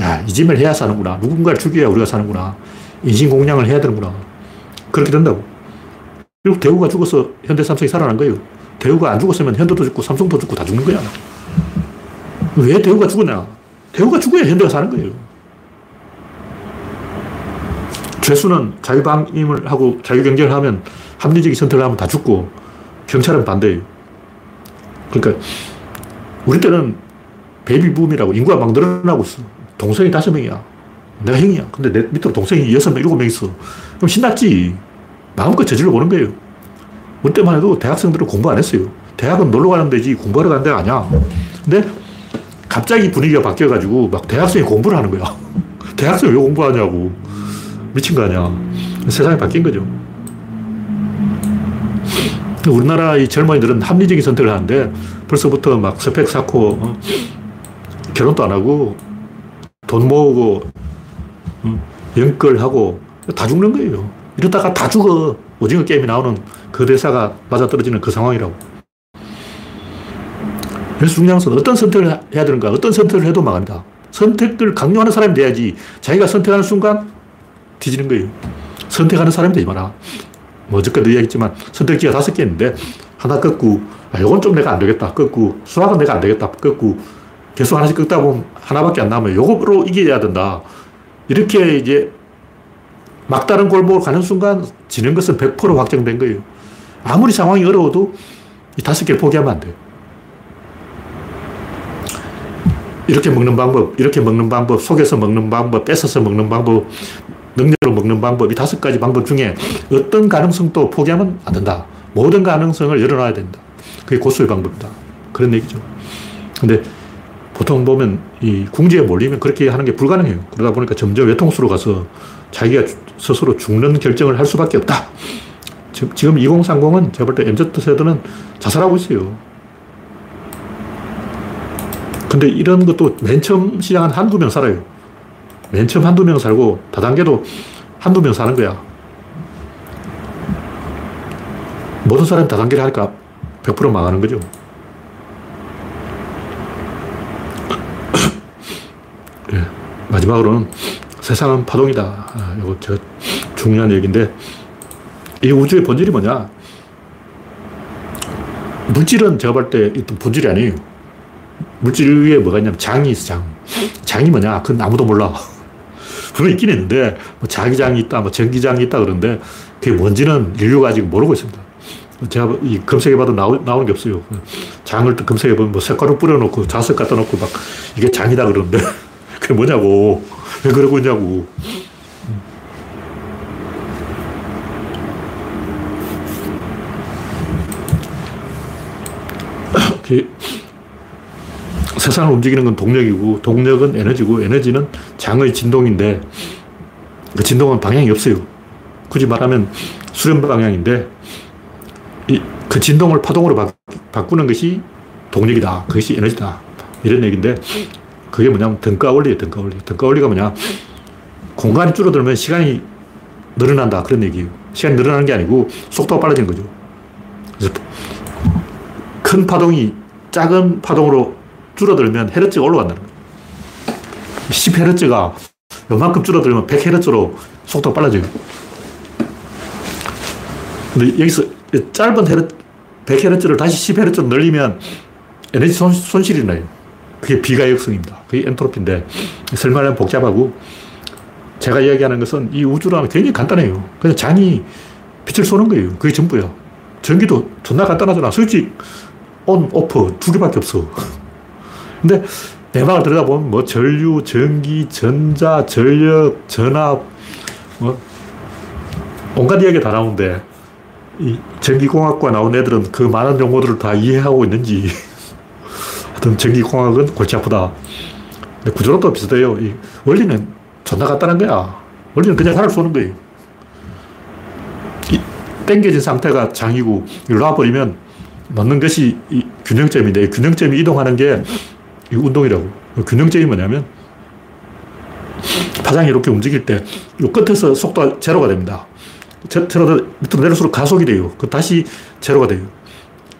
야, 이짐을 해야 사는구나. 누군가를 죽여야 우리가 사는구나. 인신공양을 해야 되는구나. 그렇게 된다고. 그리고 대우가 죽어서 현대 삼성이 살아난 거예요. 대우가 안 죽었으면 현대도 죽고 삼성도 죽고 다 죽는 거야. 왜 대우가 죽었냐? 대우가 죽어야 현대가 사는 거예요. 죄수는 자유방임을 하고 자유경쟁을 하면 합리적인 선택을 하면 다 죽고 경찰은 반대예요. 그러니까 우리 때는 베이비붐이라고 인구가 막 늘어나고 있어. 동생이 다섯 명이야. 내가 형이야. 근데 내 밑으로 동생이 여섯 명, 일곱 명 있어. 그럼 신났지. 마음껏 저질러 보는 거예요. 우리 때만 해도 대학생들은 공부 안 했어요. 대학은 놀러 가는 데지 공부하러 가는 데가 아니야. 근데 갑자기 분위기가 바뀌어가지고 막 대학생이 공부를 하는 거야. 대학생이 왜 공부하냐고. 미친 거 아니야. 세상이 바뀐 거죠. 우리나라 이 젊은이들은 합리적인 선택을 하는데 벌써부터 막 스펙 쌓고 어? 결혼도 안 하고 돈 모으고 어? 연끌하고 다 죽는 거예요. 이러다가 다 죽어. 오징어 게임이 나오는 그 대사가 맞아떨어지는 그 상황이라고. 그래서 중요한 것은 어떤 선택을 해야 되는가, 어떤 선택을 해도 망합니다. 선택을 강요하는 사람이 돼야지 자기가 선택하는 순간 뒤지는 거예요. 선택하는 사람이 되지 마라. 뭐 어저께도 이야기했지만 선택지가 다섯 개 있는데 하나 꺾고 아, 요건 좀 내가 안 되겠다. 꺾고 수학은 내가 안 되겠다. 꺾고 계속 하나씩 꺾다 보면 하나밖에 안 남아요. 요거로 이겨야 된다. 이렇게 이제 막다른 골목을 가는 순간 지는 것은 100% 확정된 거예요. 아무리 상황이 어려워도 이 다섯 개를 포기하면 안 돼요. 이렇게 먹는 방법, 이렇게 먹는 방법, 속에서 먹는 방법, 뺏어서 먹는 방법, 능력으로 먹는 방법, 이 다섯 가지 방법 중에 어떤 가능성도 포기하면 안 된다. 모든 가능성을 열어놔야 된다. 그게 고수의 방법이다. 그런 얘기죠. 근데 보통 보면 이 궁지에 몰리면 그렇게 하는 게 불가능해요. 그러다 보니까 점점 외통수로 가서 자기가 스스로 죽는 결정을 할 수밖에 없다. 지금 2030은 제가 볼 때 MZ세대는 자살하고 있어요. 근데 이런 것도 맨 처음 시작한 한두 명 살아요. 맨 처음 한두 명 살고 다단계도 한두 명 사는 거야. 모든 사람이 다단계를 하니까 100% 망하는 거죠. 네. 마지막으로는 세상은 파동이다. 아, 이거 저 중요한 얘기인데 이 우주의 본질이 뭐냐? 물질은 제가 볼 때 본질이 아니에요. 물질 위에 뭐가 있냐면 장이 있어, 장. 장이 뭐냐? 그건 아무도 몰라. 분명 있긴 있는데, 뭐 자기장이 있다, 뭐 전기장이 있다 그러는데, 그게 뭔지는 인류가 아직 모르고 있습니다. 제가 이 검색해봐도 나오, 나오는 게 없어요. 장을 검색해보면 뭐 색깔을 뿌려놓고 자석 갖다 놓고 막 이게 장이다 그러는데, 그게 뭐냐고. 왜 그러고 있냐고. 세상을 움직이는 건 동력이고 동력은 에너지고 에너지는 장의 진동인데 그 진동은 방향이 없어요. 굳이 말하면 수렴 방향인데 이, 그 진동을 파동으로 바, 바꾸는 것이 동력이다. 그것이 에너지다. 이런 얘기인데 그게 뭐냐면 등가 원리예요. 등가 원리. 등가 원리가 뭐냐 공간이 줄어들면 시간이 늘어난다. 그런 얘기예요. 시간이 늘어나는 게 아니고 속도가 빨라지는 거죠. 그래서 큰 파동이 작은 파동으로 줄어들면 헤르츠가 올라간다는 거예요. 10헤르츠가 요만큼 줄어들면 100헤르츠로 속도가 빨라져요. 근데 여기서 짧은 헤르, 100헤르츠를 다시 10헤르츠로 늘리면 에너지 손, 손실이 나요. 그게 비가역성입니다. 그게 엔트로피인데 설명하면 복잡하고 제가 이야기하는 것은 이 우주라는 굉장히 간단해요. 그냥 장이 빛을 쏘는 거예요. 그게 전부야. 전기도 존나 간단하잖아. 스위치 온, 오프 두 개밖에 없어. 근데 내막을 들여다보면 뭐 전류, 전기, 전자, 전력, 전압, 뭐 온갖 이야기 다 나오는데 이 전기공학과 나온 애들은 그 많은 용어들을 다 이해하고 있는지 하여튼 전기공학은 골치 아프다. 근데 구조로도 비슷해요. 이 원리는 존나 간단한 거야. 원리는 그냥 살을 쏘는 거예요. 이 땡겨진 상태가 장이고 놔버리면 넣는 것이 이 균형점인데 균형점이 이동하는 게 이 운동이라고. 균형점이 뭐냐면 파장이 이렇게 움직일 때 이 끝에서 속도가 제로가 됩니다. 제로가 밑으로 내릴수록 가속이 돼요. 그 다시 제로가 돼요.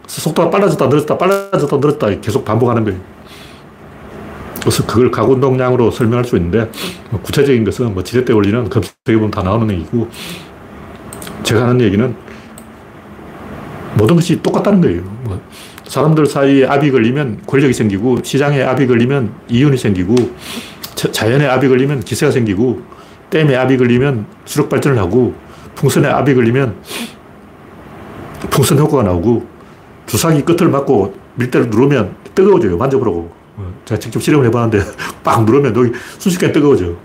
속도가 빨라졌다 늘었다 빨라졌다 늘었다 계속 반복하는 거예요. 그래서 그걸 가운동량으로 설명할 수 있는데 뭐 구체적인 것은 뭐 지렛대 원리는 검색해 보면 다 나오는 얘기고 제가 하는 얘기는 모든 것이 똑같다는 거예요. 뭐 사람들 사이에 압이 걸리면 권력이 생기고 시장에 압이 걸리면 이윤이 생기고 자연에 압이 걸리면 기세가 생기고 댐에 압이 걸리면 수력 발전을 하고 풍선에 압이 걸리면 풍선 효과가 나오고 주사기 끝을 맞고 밀대를 누르면 뜨거워져요. 만져보라고. 어, 제가 직접 실험을 해봤는데 빡 누르면 여기 순식간에 뜨거워져요.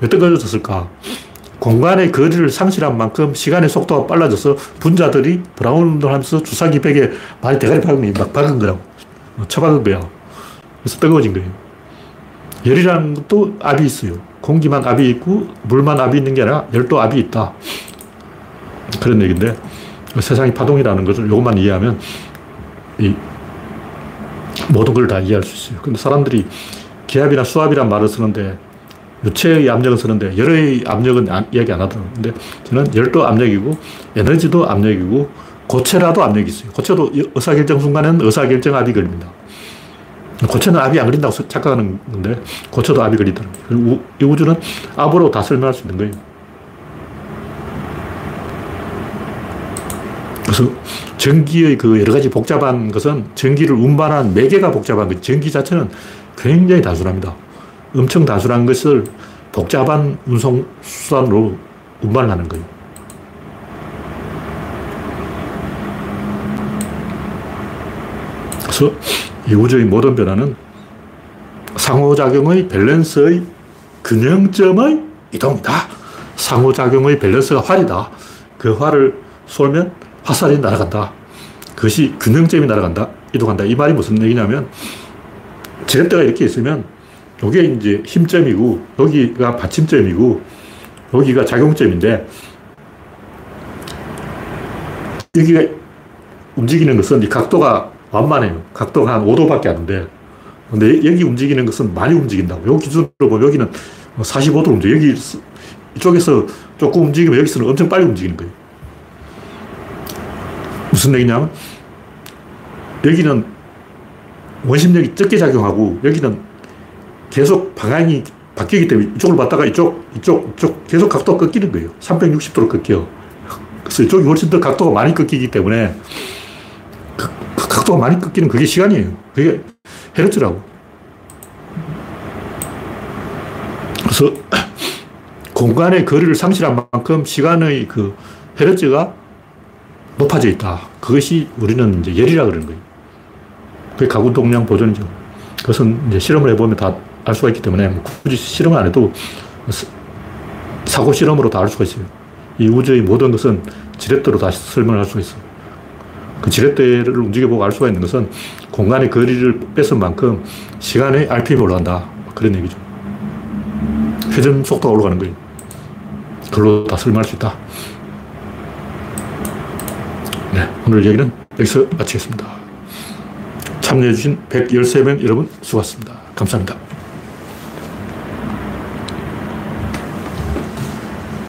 왜 뜨거워졌을까? 공간의 거리를 상실한 만큼 시간의 속도가 빨라져서 분자들이 브라운 운동을 하면서 주사기 벽에 많이 대가리 박으면 막 박은 거라고. 어, 쳐박은 거야. 그래서 뜨거워진 거예요. 열이라는 것도 압이 있어요. 공기만 압이 있고 물만 압이 있는 게 아니라 열도 압이 있다. 그런 얘기인데 세상이 파동이라는 것을 이것만 이해하면 이 모든 걸 다 이해할 수 있어요. 근데 사람들이 기압이나 수압이란 말을 쓰는데 유체의 압력을 쓰는데 열의 압력은 이야기 안 하더라고요. 근데 저는 열도 압력이고 에너지도 압력이고 고체라도 압력이 있어요. 고체도 의사결정 순간에는 의사결정 압이 걸립니다. 고체는 압이 안 걸린다고 착각하는 건데 고체도 압이 걸리더라고요. 이 우주는 압으로 다 설명할 수 있는 거예요. 그래서 전기의 그 여러 가지 복잡한 것은 전기를 운반한 매개가 복잡한 것, 전기 자체는 굉장히 단순합니다. 엄청 단순한 것을 복잡한 운송 수단으로 운반하는 거예요. 그래서 이 우주의 모든 변화는 상호작용의 밸런스의 균형점의 이동이다. 상호작용의 밸런스가 활이다. 그 활을 쏠면 화살이 날아간다. 그것이 균형점이 날아간다. 이동한다. 이 말이 무슨 얘기냐면, 지렛대가 이렇게 있으면, 여기에 이제 힘점이고, 여기가 받침점이고, 여기가 작용점인데, 여기가 움직이는 것은 이 각도가 완만해요. 각도가 한 5도밖에 안 돼. 근데 여기 움직이는 것은 많이 움직인다고. 여기 기준으로 보면 여기는 45도 움직여. 여기 이쪽에서 조금 움직이면 여기서는 엄청 빨리 움직이는 거예요. 무슨 얘기냐면 여기는 원심력이 적게 작용하고 여기는 계속 방향이 바뀌기 때문에 이쪽을 봤다가 이쪽, 이쪽, 이쪽 계속 각도가 꺾이는 거예요. 360도로 꺾여. 그래서 이쪽이 훨씬 더 각도가 많이 꺾이기 때문에 그, 그 각도가 많이 꺾이는 그게 시간이에요. 그게 헤르츠라고. 그래서 공간의 거리를 상실한 만큼 시간의 그 헤르츠가 높아져 있다. 그것이 우리는 이제 열이라 그러는 거예요. 그게 가구 동량 보존이죠. 그것은 이제 실험을 해보면 다 알 수가 있기 때문에 뭐 굳이 실험을 안 해도 사고 실험으로 다 알 수가 있어요. 이 우주의 모든 것은 지렛대로 다 설명을 할 수가 있어요. 그 지렛대를 움직여보고 알 수가 있는 것은 공간의 거리를 뺏은 만큼 시간의 RPM이 올라간다. 그런 얘기죠. 회전 속도가 올라가는 거예요. 그걸로 다 설명할 수 있다. 네, 오늘 얘기는 여기서 마치겠습니다. 참여해주신 113명 여러분 수고하셨습니다. 감사합니다.